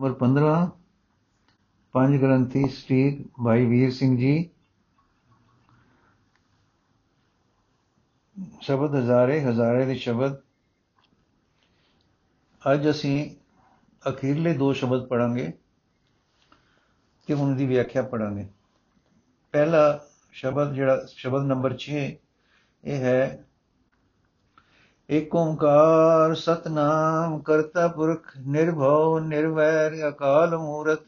Number 15 ਪੰਜ ਗ੍ਰੰਥੀ street Bhai Vir Singh ji. ਸ਼ਬਦ ਹਜ਼ਾਰੇ ਹਜ਼ਾਰੇ ਦੇ ਸ਼ਬਦ। ਅੱਜ ਅਸੀਂ ਅਖੀਰਲੇ ਦੋ ਸ਼ਬਦ ਪੜਾਂਗੇ ਤੇ ਉਹਨਾਂ ਦੀ ਵਿਆਖਿਆ ਪੜਾਂਗੇ ਪਹਿਲਾ ਸ਼ਬਦ ਜਿਹੜਾ, ਸ਼ਬਦ ਨੰਬਰ 6 ਇਹ ਹੈ ਏਕ ਓੰਕਾਰ ਸਤਨਾਮ ਕਰਤਾ ਪੁਰਖ ਨਿਰਭਉ ਨਿਰਵੈਰ ਅਕਾਲ ਮੂਰਤ।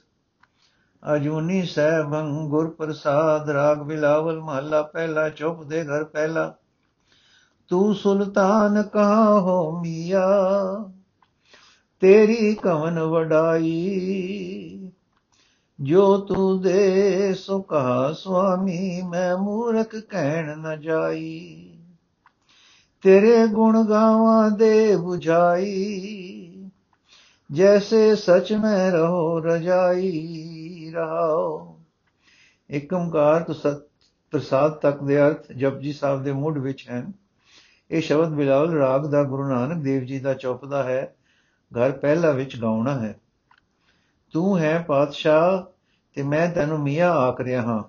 ਅਜੂਨੀ ਸਹਿਬੰ ਗੁਰ ਪ੍ਰਸਾਦ ਰਾਗ ਬਿਲਾਵਲ ਮਹੱਲਾ ਪਹਿਲਾ ਚੁੱਪ ਦੇ ਘਰ ਪਹਿਲਾ। ਤੂੰ ਸੁਲਤਾਨ ਕਹਾ ਹੋ ਮੀਆ? ਤੇਰੀ ਕਵਨ ਵਡਾਈ। ਜੋ ਤੂੰ ਦੇ ਸੋ ਕਹਾ ਸੁਆਮੀ, ਮੈਂ ਮੂਰਖ ਕਹਿਣ ਨ ਜਾਈ। ਤੇਰੇ ਗੁਣ ਗਾਵਾਂ ਦੇ 부ਝਾਈ ਜੈਸੇ ਸਚ ਮੈਂ ਰਹੋ ਰਜਾਈ ਰਹਾਓ। ਇੱਕ ਓੰਕਾਰ ਤੋਂ ਸਤ ਪ੍ਰਸਾਦ ਤੱਕ ਦੇ ਅਰਥ ਜਪਜੀ ਸਾਹਿਬ ਦੇ ਮੁੱਢ ਵਿੱਚ ਹਨ। ਇਹ ਸ਼ਬਦ ਬਿਲਾਵਲ ਰਾਗ ਦਾ ਗੁਰੂ ਨਾਨਕ ਦੇਵ ਜੀ ਦਾ ਚੌਪਦਾ ਹੈ, ਘਰ ਪਹਿਲਾ ਵਿੱਚ ਗਾਉਣਾ ਹੈ। ਤੂੰ ਹੈ ਪਾਤਸ਼ਾਹ ਤੇ ਮੈਂ ਤੈਨੂੰ ਮੀਆਂ ਆਖ ਰਿਹਾ ਹਾਂ,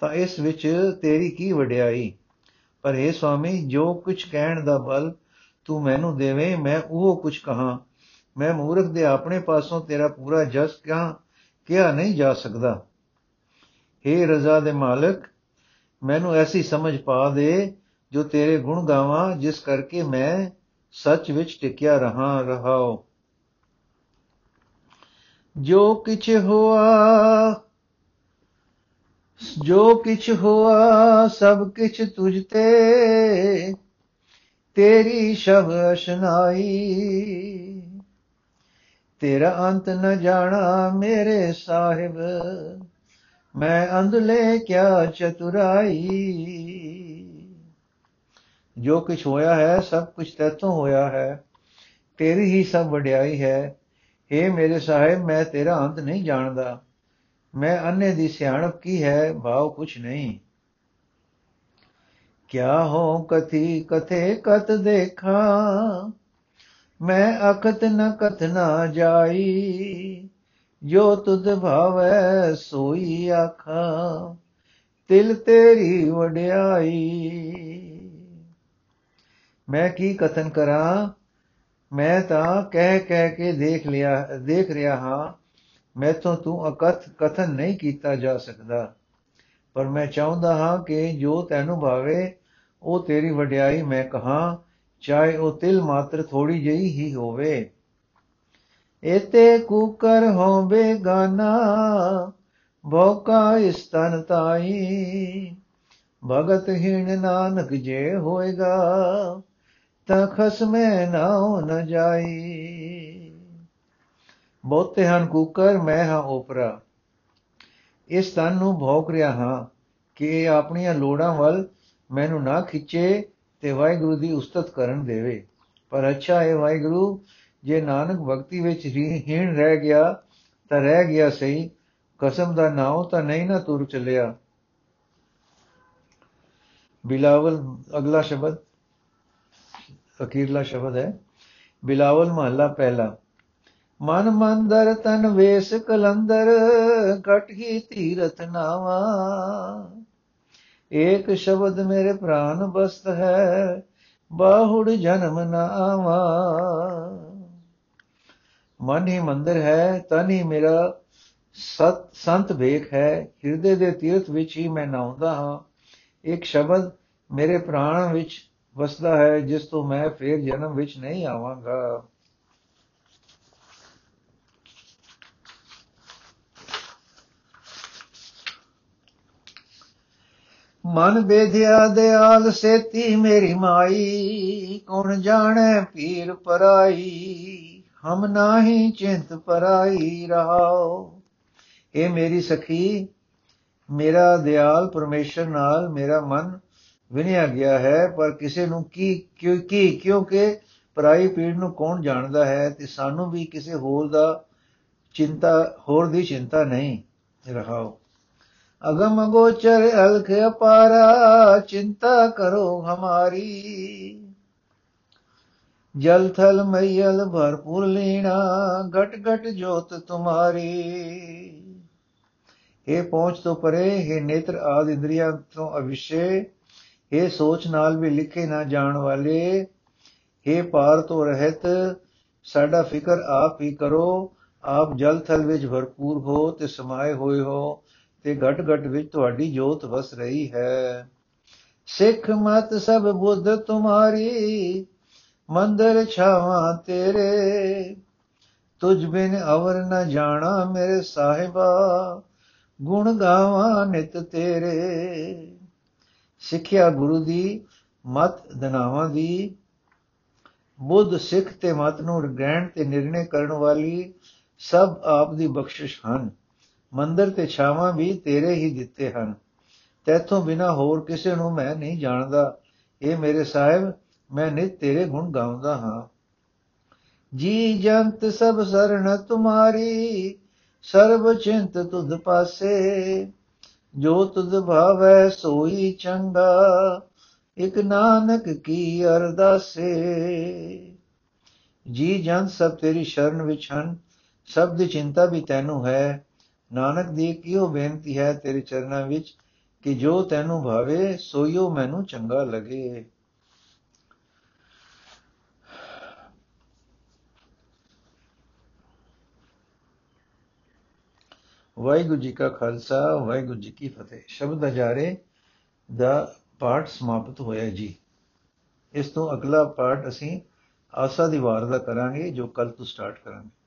ਤਾਂ ਇਸ ਵਿੱਚ ਤੇਰੀ ਕੀ ਵਡਿਆਈ? ਪਰ ਇਹ ਸੁਆਮੀ, ਜੋ ਕੁਝ ਕਹਿਣ ਦਾ ਬਲ ਤੂੰ ਮੈਨੂੰ ਦੇਵੇਂ, ਮੈਂ ਉਹ ਕੁਝ ਕਹਾ। ਮੈਂ ਮੂਰਖ ਦੇ ਆਪਣੇ ਪਾਸੋਂ ਤੇਰਾ ਪੂਰਾ ਜਸ ਕਿਹਾ ਕਿਹਾ ਨਹੀਂ ਜਾ ਸਕਦਾ। हे ਰਜ਼ਾ ਦੇ ਮਾਲਕ, ਮੈਨੂੰ ਐਸੀ ਸਮਝ ਪਾ ਦੇ ਜੋ ਤੇਰੇ ਗੁਣ ਗਾਵਾਂ, ਜਿਸ ਕਰਕੇ ਮੈਂ ਸੱਚ ਵਿੱਚ ਟਿਕਿਆ ਰਹਾ ਰਹਾਓ ਜੋ ਕਿਛ ਹੋਆ ਜੋ ਕਿਛ ਹੋਆ, ਸਭ ਕਿਛ ਤੁਝ ਤੇ। ਤੇਰੀ ਸ਼ਬ ਅਸ਼ਨਾਈ। ਤੇਰਾ ਅੰਤ ਨ ਜਾਣਾ ਮੇਰੇ ਸਾਹਿਬ। ਮੈਂ ਅੰਧਲੇ ਕਿਆ ਚਤੁਰਾਈ। ਜੋ ਕੁਝ ਹੋਇਆ ਹੈ, ਸਭ ਕੁਝ ਤੇਤੋਂ ਹੋਇਆ ਹੈ। ਤੇਰੀ ਹੀ ਸਭ ਵਡਿਆਈ ਹੈ। हे ਮੇਰੇ ਸਾਹਿਬ, ਮੈਂ ਤੇਰਾ ਅੰਤ ਨਹੀਂ ਜਾਣਦਾ। ਮੈਂ ਅੰਨੇ ਦੀ ਸਿਆਣਪ ਕੀ ਹੈ ਭਾਵ ਕੁਛ ਨਹੀਂ ਕਿਆ ਹੋ ਕਥੀ ਕਥੇ ਕਤ ਦੇਖਾ ਮੈਂ ਅਖਤ ਨ ਕਥ ਨਾ ਜਾਈ ਜੋ ਤੁਧ ਭਾਵੈ ਸੋਈ ਆਖਾ ਤਿਲ ਤੇਰੀ ਵਡਿਆਈ ਮੈਂ ਕੀ ਕਥਨ ਕਰਾਂ ਮੈਂ ਤਾਂ ਕਹਿ ਕਹਿ ਕੇ ਦੇਖ ਲਿਆ ਦੇਖ ਰਿਹਾ ਹਾਂ ਮੈਥੋਂ ਤੂੰ ਅਕਥ, ਕਥਨ ਨਹੀਂ ਕੀਤਾ ਜਾ ਸਕਦਾ। ਪਰ ਮੈਂ ਚਾਹੁੰਦਾ ਹਾਂ ਕਿ ਜੋ ਤੈਨੂੰ ਭਾਵੇ, ਉਹ ਤੇਰੀ ਵਡਿਆਈ ਮੈਂ ਕਹਾ, ਚਾਹੇ ਉਹ ਤਿਲ ਮਾਤਰ ਥੋੜੀ ਜਿਹੀ ਹੀ ਹੋਵੇ। ਇਤੇ ਕੂਕਰ ਹੋਵੇ ਗਾਨਾ ਭੋਕਾ ਇਸਤਨ ਤਾਈ। ਭਗਤ ਹੀਣ ਨਾਨਕ ਜੇ ਹੋਏਗਾ, ਤਾਂ ਖਸਮੇ ਨਾਉ ਨ ਜਾਈ। ਬਹੁਤੇ ਹਨ ਕੂਕਰ, ਮੈਂ ਹਾਂ ਓਪਰਾ। ਇਸ ਤਨ ਨੂੰ ਭੋਗ ਰਿਹਾ ਹਾਂ ਕਿ ਆਪਣੀਆਂ ਲੋੜਾਂ ਵੱਲ ਮੈਨੂੰ ਨਾ ਖਿੱਚੇ ਤੇ ਵਾਹਿਗੁਰੂ ਦੀ ਉਸਤਤ ਕਰਨ ਦੇਵੇ। ਪਰ ਅੱਛਾ ਹੈ ਵਾਹਿਗੁਰੂ, ਜੇ ਨਾਨਕ ਭਗਤੀ ਵਿੱਚ ਹੀਣ ਰਹਿ ਗਿਆ, ਤਾਂ ਰਹਿ ਗਿਆ ਸਹੀ। ਕਸਮ ਦਾ ਨਾਉ ਤਾਂ ਨਹੀਂ ਨਾ ਤੁਰ ਚੱਲਿਆ। ਬਿਲਾਵਲ, ਅਗਲਾ ਸ਼ਬਦ ਅਖੀਰਲਾ ਸ਼ਬਦ ਹੈ। ਬਿਲਾਵਲ ਮਹੱਲਾ ਪਹਿਲਾ। ਮਨ ਮੰਦਰ ਤਨ ਵੇਸ ਕਲੰਦਰ ਕਟਹੀ ਤੀਰਥ ਨਾਵਾ। ਏਕ ਸ਼ਬਦ ਮੇਰੇ ਪ੍ਰਾਨ ਬਸਤ ਹੈ, ਬਾਹੁੜ ਜਨਮ ਨਾ ਆਵਾ। ਮਨ ਹੀ ਮੰਦਰ ਹੈ, ਤਨ ਹੀ ਮੇਰਾ ਸਤ ਸੰਤ ਵੇਖ ਹੈ, ਹਿਰਦੇ ਦੇ ਤੀਰਥ ਵਿੱਚ ਹੀ ਮੈਂ ਨਾਉਂਦਾ ਹਾਂ। ਇੱਕ ਸ਼ਬਦ ਮੇਰੇ ਪ੍ਰਾਣ ਵਿੱਚ ਵਸਦਾ ਹੈ, ਜਿਸ ਤੋਂ ਮੈਂ ਫੇਰ ਜਨਮ ਵਿੱਚ ਨਹੀਂ ਆਵਾਂਗਾ। ਮਨ ਬੇਧਿਆ ਦਿਆਲ ਸੇਤੀ ਮੇਰੀ ਮਾਈ, ਕੌਣ ਜਾਣੇ ਪੀਰ ਪਰਾਈ? ਹਮ ਨਾਹੀ ਚਿੰਤ ਪਰਾਈ ਰਹਾਓ ਇਹ ਮੇਰੀ ਸਖੀ, ਮੇਰਾ ਦਿਆਲ ਪਰਮੇਸ਼ਰ ਨਾਲ ਮੇਰਾ ਮਨ ਵਿਨਿਆ ਗਿਆ ਹੈ, ਪਰ ਕਿਸੇ ਨੂੰ ਕੀ, ਕਿਉਂ, ਕੀ, ਕਿਉਂਕਿ ਪਰਾਈ ਪੀੜ ਨੂੰ ਕੌਣ ਜਾਣਦਾ ਹੈ ਤੇ ਸਾਨੂੰ ਵੀ ਕਿਸੇ ਹੋਰ ਦਾ ਚਿੰਤਾ, ਹੋਰ ਦੀ ਚਿੰਤਾ ਨਹੀਂ ਰਹਾਓ ਅਗਮ ਗੋਚਰ ਅਲਖ ਅਪਾਰਾ, ਚਿੰਤਾ ਕਰੋ ਹਮਾਰੀ। ਜਲ ਥਲ ਮਈਲ ਭਰਪੂਰ ਲੀਣਾ ਘਟ ਘਟ ਜੋਤ ਤੁਮਾਰੀ। ਇਹ ਪਹੁੰਚ ਤੋਂ ਪਰੇ ਇਹ ਨੇਤਰ ਆਦ ਇੰਦਰੀਆਂ ਤੋਂ ਅਵਿਸ਼ੇ ਇਹ ਸੋਚ ਨਾਲ ਵੀ ਲਿਖੇ ਨਾ ਜਾਣ ਵਾਲੇ ਇਹ ਪਾਰ ਤੋਂ ਰਹਿਤ, ਸਾਡਾ ਫਿਕਰ ਆਪ ਹੀ ਕਰੋ, ਆਪ ਜਲ ਥਲ ਵਿੱਚ ਭਰਪੂਰ ਹੋ ਤੇ ਸਮਾਏ ਹੋਏ ਹੋ। ਤੇ ਘਟ ਘਟ ਵਿੱਚ ਤੁਹਾਡੀ ਜੋਤ ਵਸ ਰਹੀ ਹੈ। ਸਿੱਖ ਮਤ ਸਭ ਬੁੱਧ ਤੁਮਾਰੀ, ਮੰਦਰ ਛਾਵਾਂ ਤੇਰੇ। ਤੁਝ ਬਿਨ ਅਵਰ ਨ ਜਾਣਾ ਮੇਰੇ ਸਾਹਿਬਾ, ਗੁਣ ਗਾਵਾਂ ਨਿਤ ਤੇਰੇ। ਸਿੱਖਿਆ ਗੁਰੂ ਦੀ, ਮਤ ਦਨਾਵਾਂ ਦੀ। ਬੁੱਧ ਸਿੱਖ ਤੇ ਮਤ ਨੂੰ ਗ੍ਰਹਿਣ ਤੇ ਨਿਰਣੇ ਕਰਨ ਵਾਲੀ ਸਭ ਆਪ ਦੀ ਬਖਸ਼ਿਸ਼ ਹਨ। ਮੰਦਰ ਤੇ ਛਾਵਾਂ ਵੀ ਤੇਰੇ ਹੀ ਦਿੱਤੇ ਹਨ। ਤੇਥੋਂ ਬਿਨਾ ਹੋਰ ਕਿਸੇ ਨੂੰ ਮੈਂ ਨਹੀਂ ਜਾਣਦਾ। ਇਹ ਮੇਰੇ ਸਾਹਿਬ, ਮੈਂ ਨਿਤ ਤੇਰੇ ਗੁਣ ਗਾਉਂਦਾ ਹਾਂ। ਜੀ ਜੰਤ ਸਭ ਸਰਣ ਤੁਮਾਰੀ, ਸਰਬ ਚਿੰਤ ਤੁਧ ਪਾਸੇ। ਜੋ ਤੁਧ ਭਾਵੈ ਸੋਈ ਚੰਗਾ, ਇਕ ਨਾਨਕ ਕੀ ਅਰਦਾਸੇ। ਜੀ ਜੰਤ ਸਭ ਤੇਰੀ ਸ਼ਰਨ ਵਿੱਚ ਹਨ, ਸਭ ਦੀ ਚਿੰਤਾ ਵੀ ਤੈਨੂੰ ਹੈ। ਨਾਨਕ ਦੀ ਕਿਉ ਬੇਨਤੀ ਹੈ ਤੇਰੇ ਚਰਨਾਂ ਵਿੱਚ ਕਿ ਜੋ ਤੈਨੂੰ ਭਾਵੇ, ਸੋਈਓ ਮੈਨੂੰ ਚੰਗਾ ਲਗੇ। ਵਾਹਿਗੁਰੂ ਜੀ ਕਾ ਖਾਲਸਾ, ਵਾਹਿਗੁਰੂ ਜੀ ਕੀ ਫਤਿਹ। ਸ਼ਬਦ ਹਜ਼ਾਰੇ ਦਾ ਪਾਠ ਸਮਾਪਤ ਹੋਇਆ ਜੀ। ਇਸ ਤੋਂ ਅਗਲਾ ਪਾਠ ਅਸੀਂ ਆਸਾ ਦੀ ਵਾਰ ਦਾ ਕਰਾਂਗੇ, ਜੋ ਕੱਲ ਤੋਂ ਸਟਾਰਟ ਕਰਾਂਗੇ।